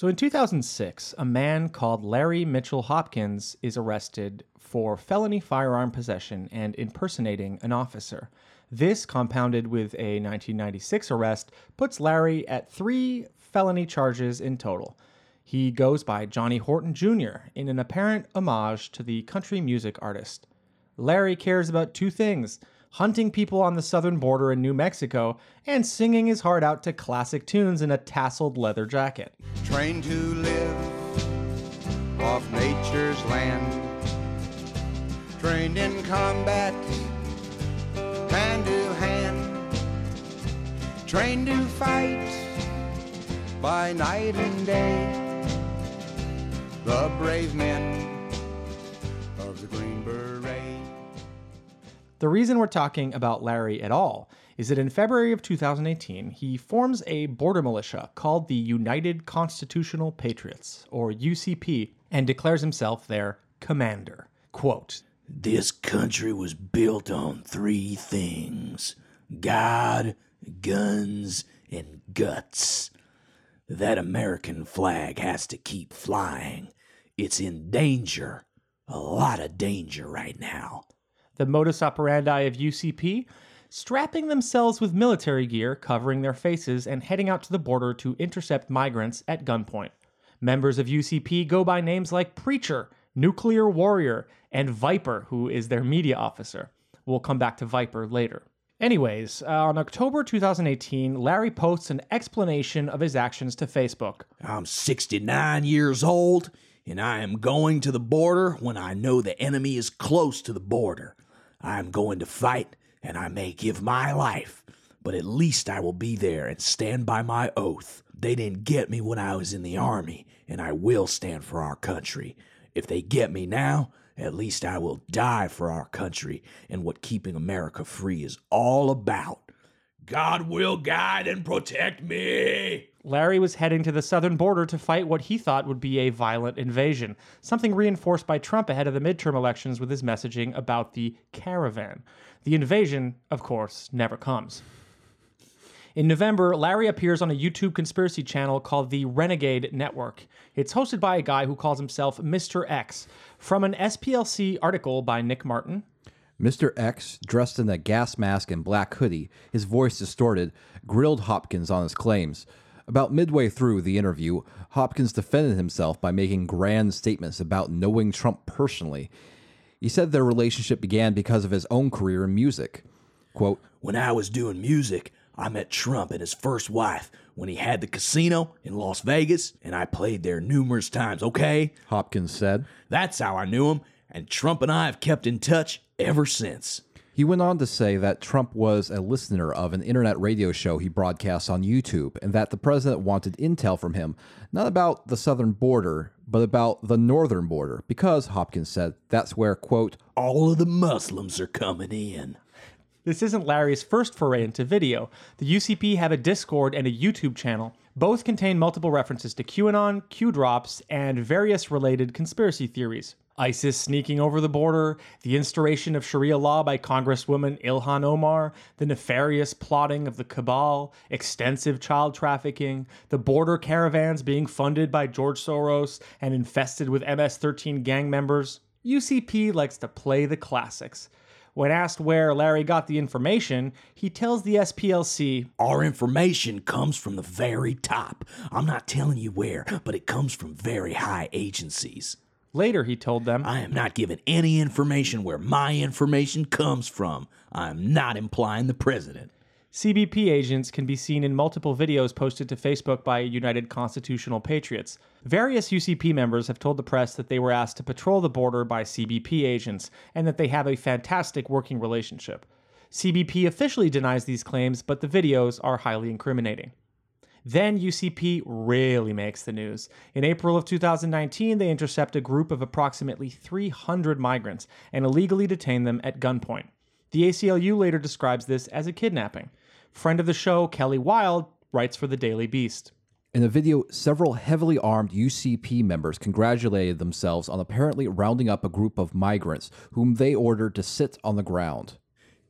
So in 2006, a man called Larry Mitchell Hopkins is arrested for felony firearm possession and impersonating an officer. This, compounded with a 1996 arrest, puts Larry at three felony charges in total. He goes by Johnny Horton Jr. in an apparent homage to the country music artist. Larry cares about two things hunting people on the southern border in New Mexico and singing his heart out to classic tunes in a tasseled leather jacket. Trained to live off nature's land. Trained in combat, hand to hand. Trained to fight by night and day. The brave men The reason we're talking about Larry at all is that in February of 2018, he forms a border militia called the United Constitutional Patriots, or UCP, and declares himself their commander. Quote, This country was built on three things God, guns, and guts. That American flag has to keep flying. It's in danger. A lot of danger right now. The modus operandi of UCP, strapping themselves with military gear, covering their faces, and heading out to the border to intercept migrants at gunpoint. Members of UCP go by names like Preacher, Nuclear Warrior, and Viper, who is their media officer. We'll come back to Viper later. Anyways, uh, on October 2018, Larry posts an explanation of his actions to Facebook. I'm 69 years old, and I am going to the border when I know the enemy is close to the border. I am going to fight, and I may give my life, but at least I will be there and stand by my oath. They didn't get me when I was in the army, and I will stand for our country. If they get me now, at least I will die for our country and what keeping America free is all about. God will guide and protect me. Larry was heading to the southern border to fight what he thought would be a violent invasion, something reinforced by Trump ahead of the midterm elections with his messaging about the caravan. The invasion, of course, never comes. In November, Larry appears on a YouTube conspiracy channel called the Renegade Network. It's hosted by a guy who calls himself Mr. X. From an SPLC article by Nick Martin, Mr. X, dressed in a gas mask and black hoodie, his voice distorted, grilled Hopkins on his claims. About midway through the interview, Hopkins defended himself by making grand statements about knowing Trump personally. He said their relationship began because of his own career in music. Quote, When I was doing music, I met Trump and his first wife when he had the casino in Las Vegas, and I played there numerous times, okay? Hopkins said. That's how I knew him, and Trump and I have kept in touch ever since. He went on to say that Trump was a listener of an internet radio show he broadcasts on YouTube, and that the president wanted intel from him, not about the southern border, but about the northern border, because, Hopkins said, that's where, quote, All of the Muslims are coming in. This isn't Larry's first foray into video. The UCP have a Discord and a YouTube channel. Both contain multiple references to QAnon, Q drops, and various related conspiracy theories. ISIS sneaking over the border, the instauration of Sharia law by Congresswoman Ilhan Omar, the nefarious plotting of the cabal, extensive child trafficking, the border caravans being funded by George Soros and infested with MS 13 gang members. UCP likes to play the classics. When asked where Larry got the information, he tells the SPLC, Our information comes from the very top. I'm not telling you where, but it comes from very high agencies. Later, he told them, I am not giving any information where my information comes from. I am not implying the president. CBP agents can be seen in multiple videos posted to Facebook by United Constitutional Patriots. Various UCP members have told the press that they were asked to patrol the border by CBP agents and that they have a fantastic working relationship. CBP officially denies these claims, but the videos are highly incriminating. Then UCP really makes the news. In April of 2019, they intercept a group of approximately 300 migrants and illegally detain them at gunpoint. The ACLU later describes this as a kidnapping. Friend of the show, Kelly Weill, writes for the Daily Beast. In a video, several heavily armed UCP members congratulated themselves on apparently rounding up a group of migrants whom they ordered to sit on the ground.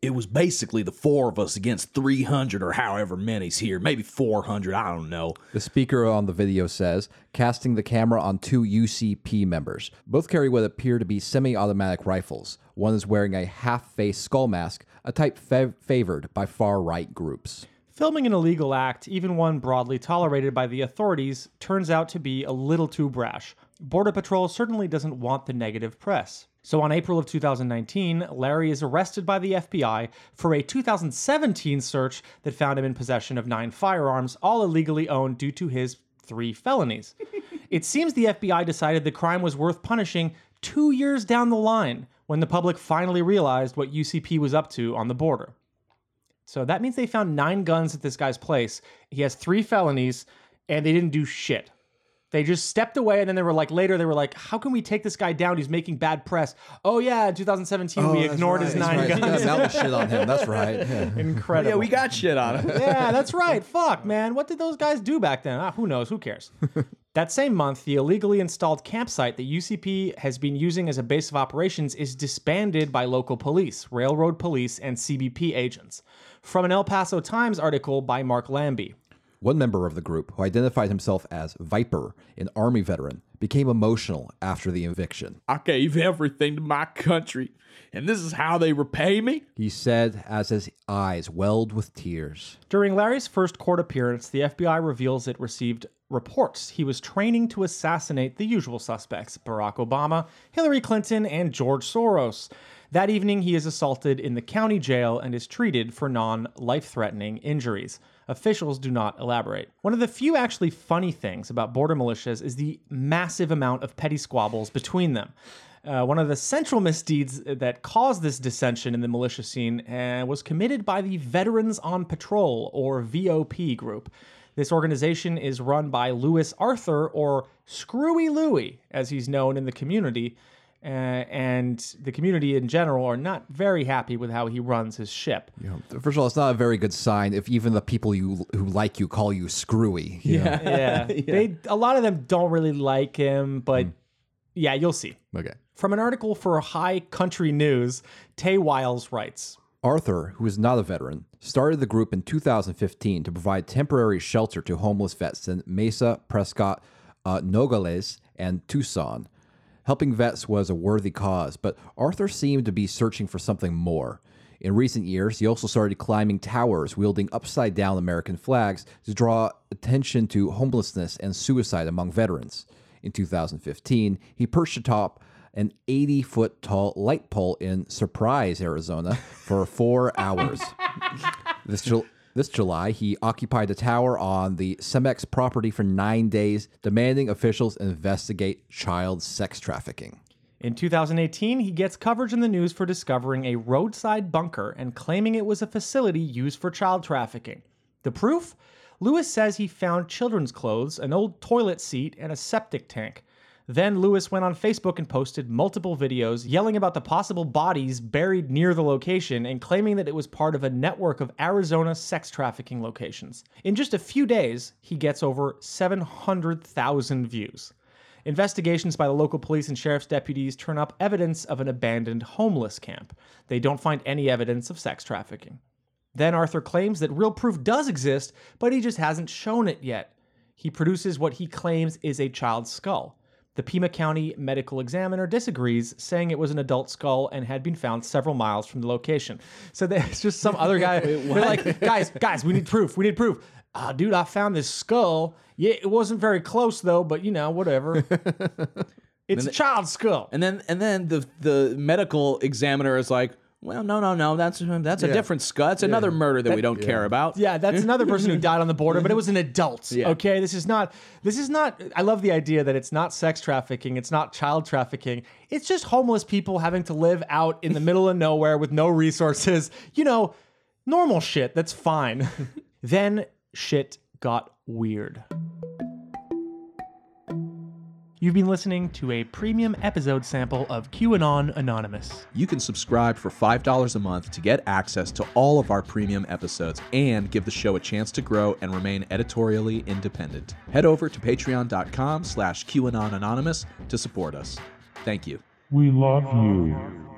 It was basically the four of us against 300 or however many's here, maybe 400, I don't know. The speaker on the video says, casting the camera on two UCP members. Both carry what appear to be semi automatic rifles. One is wearing a half face skull mask, a type fav- favored by far right groups. Filming an illegal act, even one broadly tolerated by the authorities, turns out to be a little too brash. Border Patrol certainly doesn't want the negative press. So on April of 2019, Larry is arrested by the FBI for a 2017 search that found him in possession of nine firearms, all illegally owned due to his three felonies. it seems the FBI decided the crime was worth punishing two years down the line when the public finally realized what UCP was up to on the border. So that means they found nine guns at this guy's place. He has three felonies, and they didn't do shit. They just stepped away, and then they were like, later, they were like, how can we take this guy down? He's making bad press. Oh, yeah, in 2017, we ignored his nine That's right. guns. You got mountain shit on him. That's right. Yeah. Incredible. Yeah, we got shit on him. yeah, that's right. Fuck, man. What did those guys do back then? Ah, who knows? Who cares? that same month, the illegally installed campsite that UCP has been using as a base of operations is disbanded by local police, railroad police, and CBP agents. From an El Paso Times article by Mark Lambie. One member of the group, who identified himself as Viper, an Army veteran, became emotional after the eviction. I gave everything to my country, and this is how they repay me? He said as his eyes welled with tears. During Larry's first court appearance, the FBI reveals it received reports he was training to assassinate the usual suspects Barack Obama, Hillary Clinton, and George Soros. That evening, he is assaulted in the county jail and is treated for non life threatening injuries. Officials do not elaborate. One of the few actually funny things about border militias is the massive amount of petty squabbles between them. Uh, one of the central misdeeds that caused this dissension in the militia scene uh, was committed by the Veterans on Patrol, or VOP group. This organization is run by Lewis Arthur, or Screwy Louie, as he's known in the community. Uh, and the community in general are not very happy with how he runs his ship. Yeah. First of all, it's not a very good sign if even the people you who like you call you screwy. you know? Yeah, they a lot of them don't really like him, but yeah, you'll see. Okay. From an article for High Country News, Tay Wiles writes. Arthur, who is not a veteran, started the group in 2015 to provide temporary shelter to homeless vets in Mesa, Prescott, uh, Nogales, and Tucson. Helping vets was a worthy cause, but Arthur seemed to be searching for something more. In recent years, he also started climbing towers wielding upside down American flags to draw attention to homelessness and suicide among veterans. In 2015, he perched atop an 80 foot tall light pole in Surprise, Arizona for four hours. This, this July, he occupied a tower on the Cemex property for nine days, demanding officials investigate child sex trafficking. In 2018, he gets coverage in the news for discovering a roadside bunker and claiming it was a facility used for child trafficking. The proof? Lewis says he found children's clothes, an old toilet seat, and a septic tank. Then Lewis went on Facebook and posted multiple videos yelling about the possible bodies buried near the location and claiming that it was part of a network of Arizona sex trafficking locations. In just a few days, he gets over 700,000 views. Investigations by the local police and sheriff's deputies turn up evidence of an abandoned homeless camp. They don't find any evidence of sex trafficking. Then Arthur claims that real proof does exist, but he just hasn't shown it yet. He produces what he claims is a child's skull. The Pima County medical examiner disagrees, saying it was an adult skull and had been found several miles from the location. So there's just some other guy. they're like, guys, guys, we need proof. We need proof. Ah, dude, I found this skull. Yeah, it wasn't very close though, but you know, whatever. it's a child's skull. And then and then the the medical examiner is like, well, no, no, no, that's that's a different skull. That's another murder that we don't care about. Yeah, that's another person who died on the border, but it was an adult. Yeah. Okay, this is not. This is not. I love the idea that it's not sex trafficking. It's not child trafficking. It's just homeless people having to live out in the middle of nowhere with no resources. You know, normal shit. That's fine. then shit got weird. You've been listening to a premium episode sample of QAnon Anonymous. You can subscribe for $5 a month to get access to all of our premium episodes and give the show a chance to grow and remain editorially independent. Head over to patreon.com slash QAnon Anonymous to support us. Thank you. We love you.